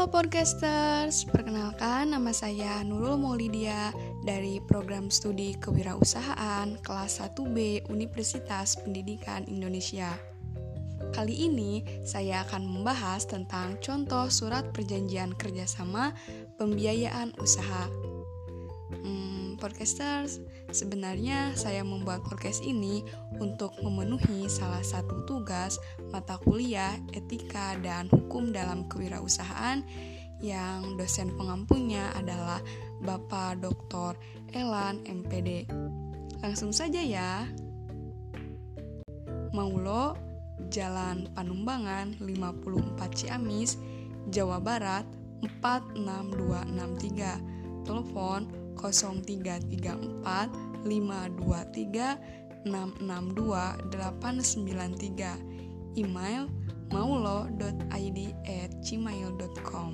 Halo podcasters, perkenalkan nama saya Nurul Maulidia dari program studi kewirausahaan kelas 1B Universitas Pendidikan Indonesia. Kali ini saya akan membahas tentang contoh surat perjanjian kerjasama pembiayaan usaha. Hmm, podcasters, sebenarnya saya membuat podcast ini untuk memenuhi salah satu tugas mata kuliah etika dan hukum dalam kewirausahaan yang dosen pengampunya adalah Bapak Dr. Elan MPD. Langsung saja ya. Maulo, Jalan Panumbangan 54 Ciamis, Jawa Barat 46263. Telepon 0334 523 662 893. Email maulo.id at gmail.com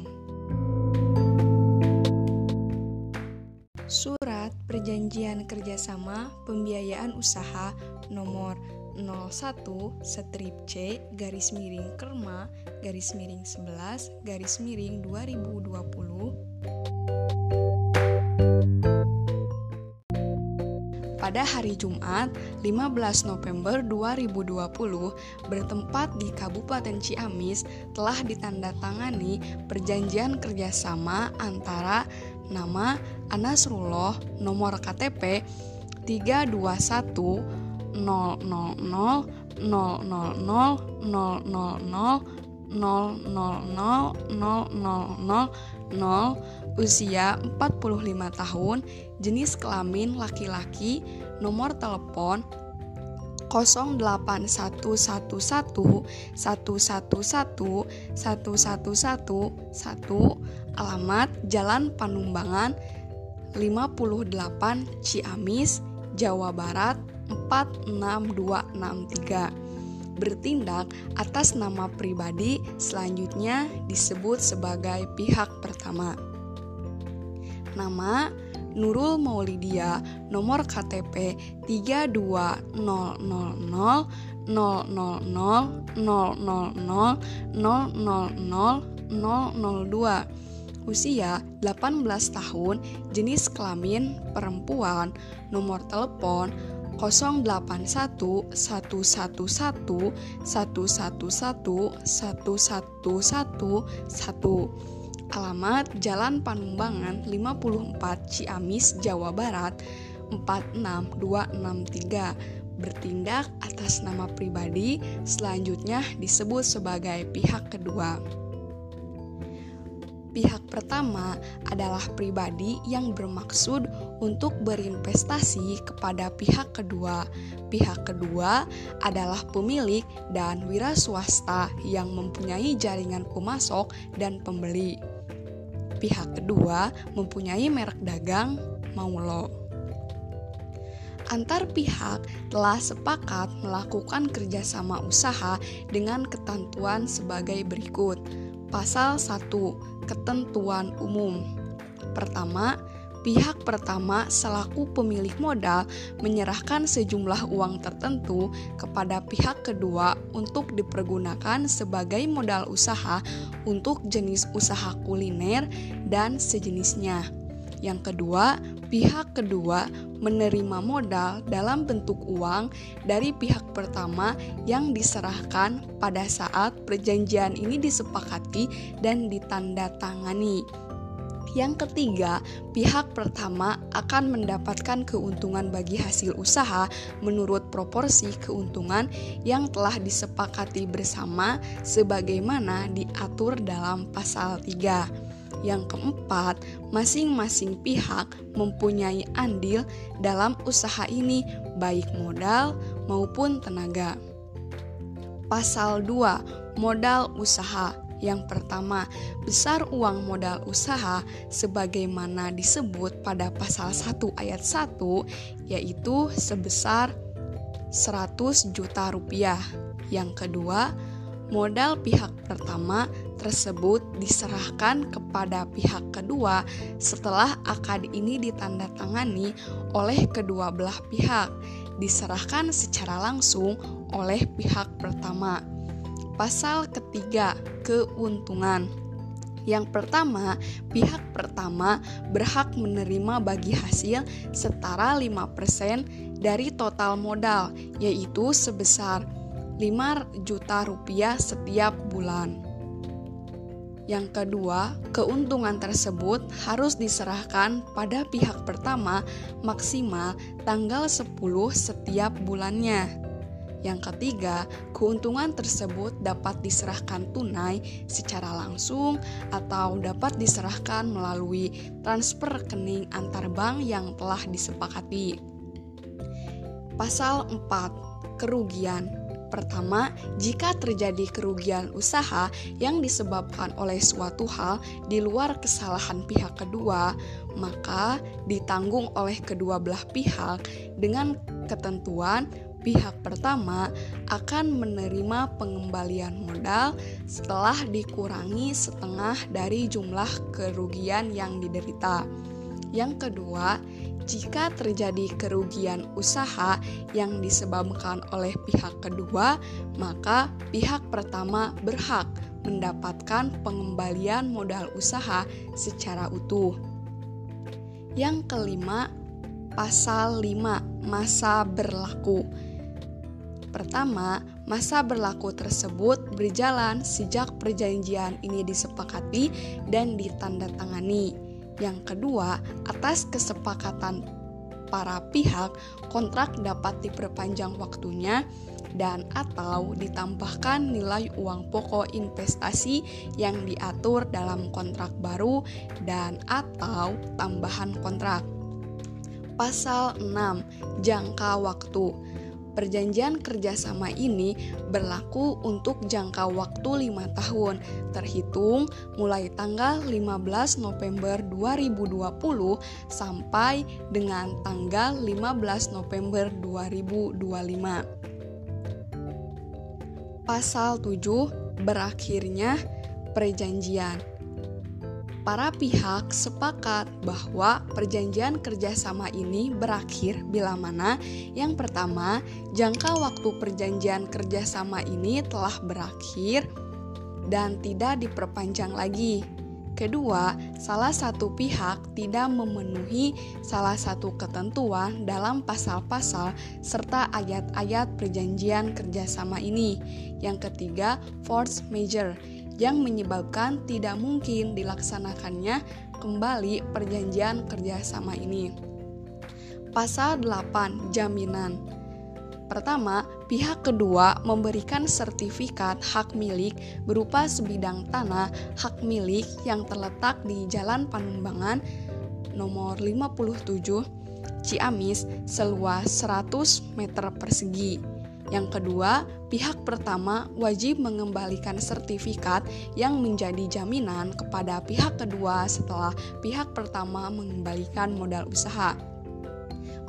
Surat Perjanjian Kerjasama Pembiayaan Usaha nomor 01 strip C garis miring Kerma garis miring 11 garis miring 2020 pada hari Jumat 15 November 2020 bertempat di Kabupaten Ciamis telah ditandatangani perjanjian kerjasama antara nama Anasrullah nomor KTP 321 usia 45 tahun, jenis kelamin laki-laki, nomor telepon 08111 alamat Jalan Panumbangan 58 Ciamis, Jawa Barat 46263 bertindak atas nama pribadi selanjutnya disebut sebagai pihak pertama. Nama Nurul Maulidia nomor KTP 32000 usia 18 tahun, jenis kelamin perempuan, nomor telepon 081 111 111 111 Alamat Jalan Panumbangan 54 Ciamis, Jawa Barat 46263 bertindak atas nama pribadi selanjutnya disebut sebagai pihak kedua. Pihak pertama adalah pribadi yang bermaksud untuk berinvestasi kepada pihak kedua. Pihak kedua adalah pemilik dan wira swasta yang mempunyai jaringan pemasok dan pembeli. Pihak kedua mempunyai merek dagang Maulo. Antar pihak telah sepakat melakukan kerjasama usaha dengan ketentuan sebagai berikut Pasal 1. Ketentuan umum. Pertama, pihak pertama selaku pemilik modal menyerahkan sejumlah uang tertentu kepada pihak kedua untuk dipergunakan sebagai modal usaha untuk jenis usaha kuliner dan sejenisnya. Yang kedua, pihak kedua menerima modal dalam bentuk uang dari pihak pertama yang diserahkan pada saat perjanjian ini disepakati dan ditandatangani. Yang ketiga, pihak pertama akan mendapatkan keuntungan bagi hasil usaha menurut proporsi keuntungan yang telah disepakati bersama sebagaimana diatur dalam pasal 3. Yang keempat, masing-masing pihak mempunyai andil dalam usaha ini, baik modal maupun tenaga. Pasal 2, modal usaha. Yang pertama, besar uang modal usaha sebagaimana disebut pada pasal 1 ayat 1 yaitu sebesar 100 juta rupiah. Yang kedua, modal pihak pertama tersebut diserahkan kepada pihak kedua setelah akad ini ditandatangani oleh kedua belah pihak, diserahkan secara langsung oleh pihak pertama. Pasal ketiga, keuntungan. Yang pertama, pihak pertama berhak menerima bagi hasil setara 5% dari total modal, yaitu sebesar 5 juta rupiah setiap bulan. Yang kedua, keuntungan tersebut harus diserahkan pada pihak pertama maksimal tanggal 10 setiap bulannya. Yang ketiga, keuntungan tersebut dapat diserahkan tunai secara langsung atau dapat diserahkan melalui transfer rekening antar bank yang telah disepakati. Pasal 4. Kerugian Pertama, jika terjadi kerugian usaha yang disebabkan oleh suatu hal di luar kesalahan pihak kedua, maka ditanggung oleh kedua belah pihak dengan ketentuan pihak pertama akan menerima pengembalian modal setelah dikurangi setengah dari jumlah kerugian yang diderita. Yang kedua, jika terjadi kerugian usaha yang disebabkan oleh pihak kedua, maka pihak pertama berhak mendapatkan pengembalian modal usaha secara utuh. Yang kelima, pasal 5 masa berlaku. Pertama, masa berlaku tersebut berjalan sejak perjanjian ini disepakati dan ditandatangani. Yang kedua, atas kesepakatan para pihak, kontrak dapat diperpanjang waktunya dan atau ditambahkan nilai uang pokok investasi yang diatur dalam kontrak baru dan atau tambahan kontrak. Pasal 6. Jangka waktu Perjanjian kerjasama ini berlaku untuk jangka waktu lima tahun, terhitung mulai tanggal 15 November 2020 sampai dengan tanggal 15 November 2025. Pasal 7 berakhirnya perjanjian para pihak sepakat bahwa perjanjian kerjasama ini berakhir bila mana yang pertama, jangka waktu perjanjian kerjasama ini telah berakhir dan tidak diperpanjang lagi. Kedua, salah satu pihak tidak memenuhi salah satu ketentuan dalam pasal-pasal serta ayat-ayat perjanjian kerjasama ini. Yang ketiga, force major yang menyebabkan tidak mungkin dilaksanakannya kembali perjanjian kerjasama ini. Pasal 8 Jaminan Pertama, pihak kedua memberikan sertifikat hak milik berupa sebidang tanah hak milik yang terletak di Jalan Panumbangan nomor 57 Ciamis seluas 100 meter persegi yang kedua, pihak pertama wajib mengembalikan sertifikat yang menjadi jaminan kepada pihak kedua setelah pihak pertama mengembalikan modal usaha.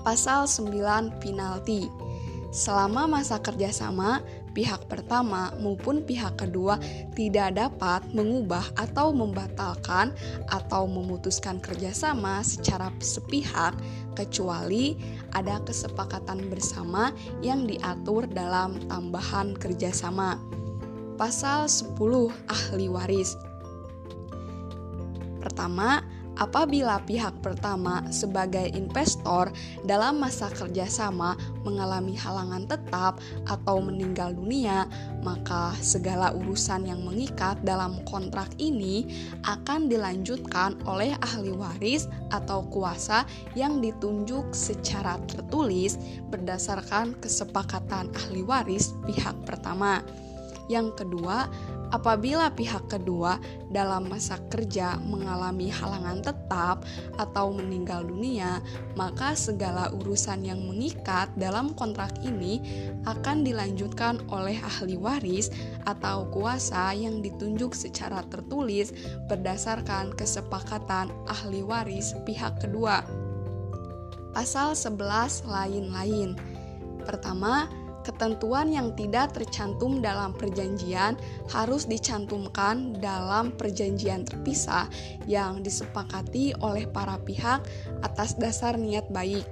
Pasal 9 Penalti Selama masa kerjasama, pihak pertama maupun pihak kedua tidak dapat mengubah atau membatalkan atau memutuskan kerjasama secara sepihak kecuali ada kesepakatan bersama yang diatur dalam tambahan kerjasama. Pasal 10 Ahli Waris Pertama, apabila pihak pertama sebagai investor dalam masa kerjasama mengalami halangan tetap atau meninggal dunia, maka segala urusan yang mengikat dalam kontrak ini akan dilanjutkan oleh ahli waris atau kuasa yang ditunjuk secara tertulis berdasarkan kesepakatan ahli waris pihak pertama. Yang kedua, apabila pihak kedua dalam masa kerja mengalami halangan tetap atau meninggal dunia, maka segala urusan yang mengikat dalam kontrak ini akan dilanjutkan oleh ahli waris atau kuasa yang ditunjuk secara tertulis berdasarkan kesepakatan ahli waris pihak kedua. Pasal 11 lain-lain. Pertama, ketentuan yang tidak tercantum dalam perjanjian harus dicantumkan dalam perjanjian terpisah yang disepakati oleh para pihak atas dasar niat baik.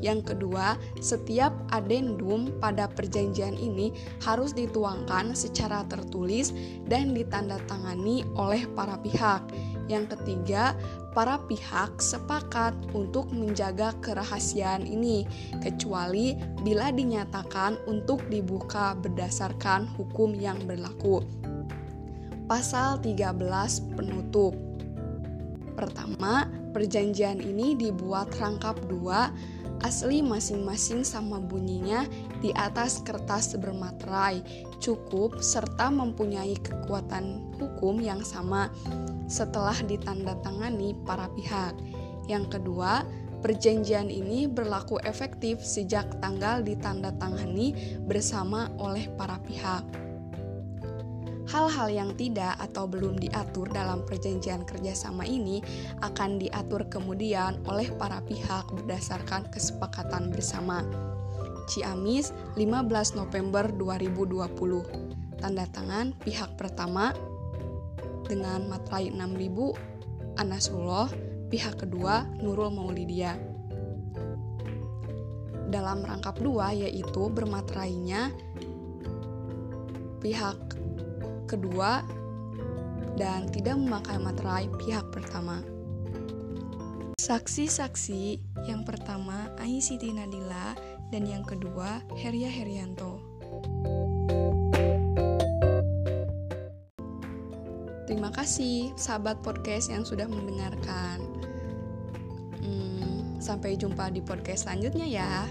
Yang kedua, setiap adendum pada perjanjian ini harus dituangkan secara tertulis dan ditandatangani oleh para pihak. Yang ketiga, para pihak sepakat untuk menjaga kerahasiaan ini, kecuali bila dinyatakan untuk dibuka berdasarkan hukum yang berlaku. Pasal 13 penutup. Pertama, perjanjian ini dibuat rangkap dua asli masing-masing sama bunyinya di atas kertas bermaterai, cukup serta mempunyai kekuatan hukum yang sama setelah ditandatangani para pihak. Yang kedua, perjanjian ini berlaku efektif sejak tanggal ditandatangani bersama oleh para pihak. Hal-hal yang tidak atau belum diatur dalam perjanjian kerjasama ini akan diatur kemudian oleh para pihak berdasarkan kesepakatan bersama. Ciamis, 15 November 2020. Tanda tangan pihak pertama dengan materai 6000 Anasrullah, pihak kedua Nurul Maulidia. Dalam rangkap dua yaitu bermaterainya pihak kedua dan tidak memakai materai pihak pertama. Saksi-saksi yang pertama Ai Siti Nadila dan yang kedua Heria Herianto. Terima kasih sahabat podcast yang sudah mendengarkan. Hmm, sampai jumpa di podcast selanjutnya ya.